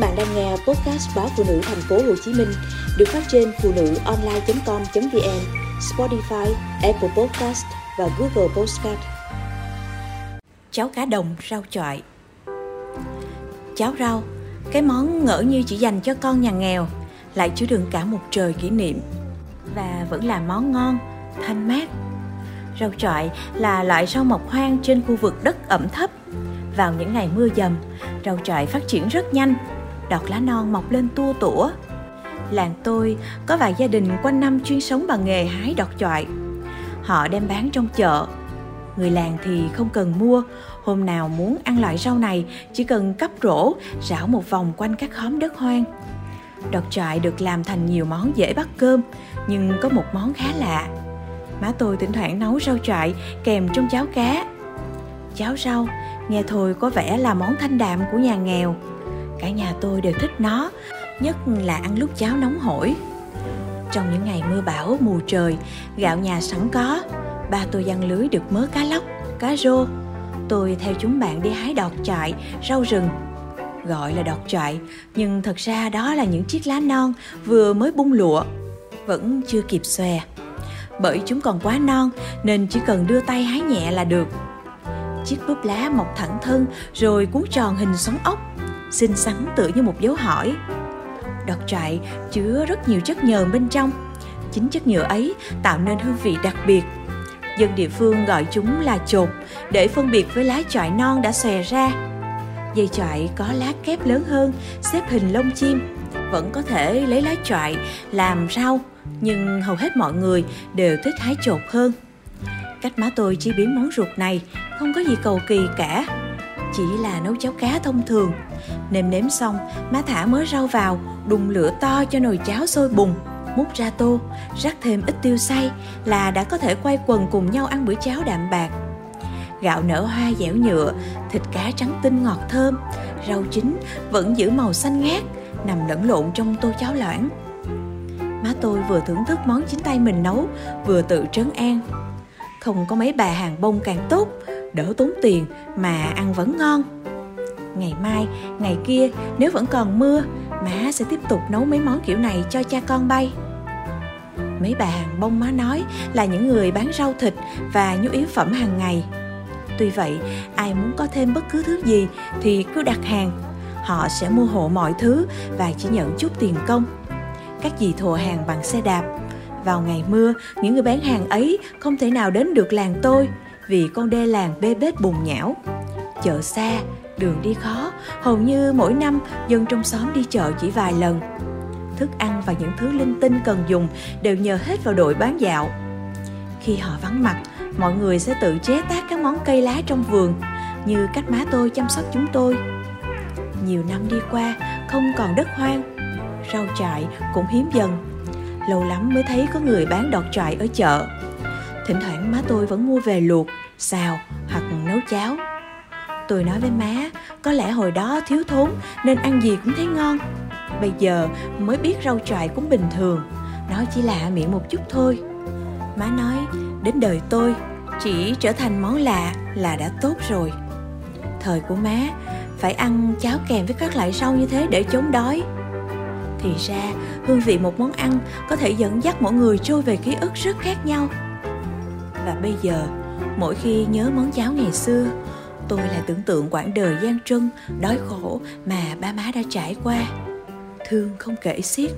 bạn đang nghe podcast báo phụ nữ thành phố Hồ Chí Minh được phát trên phụ nữ online.com.vn, Spotify, Apple Podcast và Google Podcast. Cháo cá đồng rau chọi Cháo rau, cái món ngỡ như chỉ dành cho con nhà nghèo, lại chứa đựng cả một trời kỷ niệm và vẫn là món ngon, thanh mát. Rau chọi là loại rau mọc hoang trên khu vực đất ẩm thấp. Vào những ngày mưa dầm, rau chọi phát triển rất nhanh đọt lá non mọc lên tua tủa. Làng tôi có vài gia đình quanh năm chuyên sống bằng nghề hái đọt chọi. Họ đem bán trong chợ. Người làng thì không cần mua, hôm nào muốn ăn loại rau này chỉ cần cắp rổ, rảo một vòng quanh các khóm đất hoang. Đọt chọi được làm thành nhiều món dễ bắt cơm, nhưng có một món khá lạ. Má tôi thỉnh thoảng nấu rau chọi kèm trong cháo cá. Cháo rau, nghe thôi có vẻ là món thanh đạm của nhà nghèo, cả nhà tôi đều thích nó, nhất là ăn lúc cháo nóng hổi. Trong những ngày mưa bão, mù trời, gạo nhà sẵn có. Ba tôi giăng lưới được mớ cá lóc, cá rô. Tôi theo chúng bạn đi hái đọt trại, rau rừng, gọi là đọt trại. Nhưng thật ra đó là những chiếc lá non vừa mới bung lụa, vẫn chưa kịp xòe. Bởi chúng còn quá non, nên chỉ cần đưa tay hái nhẹ là được. Chiếc búp lá mọc thẳng thân, rồi cuốn tròn hình xoắn ốc xinh xắn tựa như một dấu hỏi. Đọt trại chứa rất nhiều chất nhờn bên trong. Chính chất nhựa ấy tạo nên hương vị đặc biệt. Dân địa phương gọi chúng là chột để phân biệt với lá chọi non đã xòe ra. Dây chọi có lá kép lớn hơn, xếp hình lông chim. Vẫn có thể lấy lá chọi làm rau, nhưng hầu hết mọi người đều thích hái chột hơn. Cách má tôi chế biến món ruột này không có gì cầu kỳ cả chỉ là nấu cháo cá thông thường. Nêm nếm xong, má thả mớ rau vào, đun lửa to cho nồi cháo sôi bùng, múc ra tô, rắc thêm ít tiêu xay là đã có thể quay quần cùng nhau ăn bữa cháo đạm bạc. Gạo nở hoa dẻo nhựa, thịt cá trắng tinh ngọt thơm, rau chín vẫn giữ màu xanh ngát, nằm lẫn lộn trong tô cháo loãng. Má tôi vừa thưởng thức món chính tay mình nấu, vừa tự trấn an. Không có mấy bà hàng bông càng tốt, đỡ tốn tiền mà ăn vẫn ngon. Ngày mai, ngày kia, nếu vẫn còn mưa, má sẽ tiếp tục nấu mấy món kiểu này cho cha con bay. Mấy bà hàng bông má nói là những người bán rau thịt và nhu yếu phẩm hàng ngày. Tuy vậy, ai muốn có thêm bất cứ thứ gì thì cứ đặt hàng. Họ sẽ mua hộ mọi thứ và chỉ nhận chút tiền công. Các dì thùa hàng bằng xe đạp. Vào ngày mưa, những người bán hàng ấy không thể nào đến được làng tôi vì con đê làng bê bết bùn nhão. Chợ xa, đường đi khó, hầu như mỗi năm dân trong xóm đi chợ chỉ vài lần. Thức ăn và những thứ linh tinh cần dùng đều nhờ hết vào đội bán dạo. Khi họ vắng mặt, mọi người sẽ tự chế tác các món cây lá trong vườn, như cách má tôi chăm sóc chúng tôi. Nhiều năm đi qua, không còn đất hoang, rau trại cũng hiếm dần. Lâu lắm mới thấy có người bán đọt trại ở chợ Thỉnh thoảng má tôi vẫn mua về luộc, xào hoặc nấu cháo. Tôi nói với má, có lẽ hồi đó thiếu thốn nên ăn gì cũng thấy ngon. Bây giờ mới biết rau trại cũng bình thường, nó chỉ lạ miệng một chút thôi. Má nói, đến đời tôi, chỉ trở thành món lạ là đã tốt rồi. Thời của má, phải ăn cháo kèm với các loại rau như thế để chống đói. Thì ra, hương vị một món ăn có thể dẫn dắt mọi người trôi về ký ức rất khác nhau. Và bây giờ, mỗi khi nhớ món cháo ngày xưa, tôi lại tưởng tượng quãng đời gian truân, đói khổ mà ba má đã trải qua. Thương không kể xiết.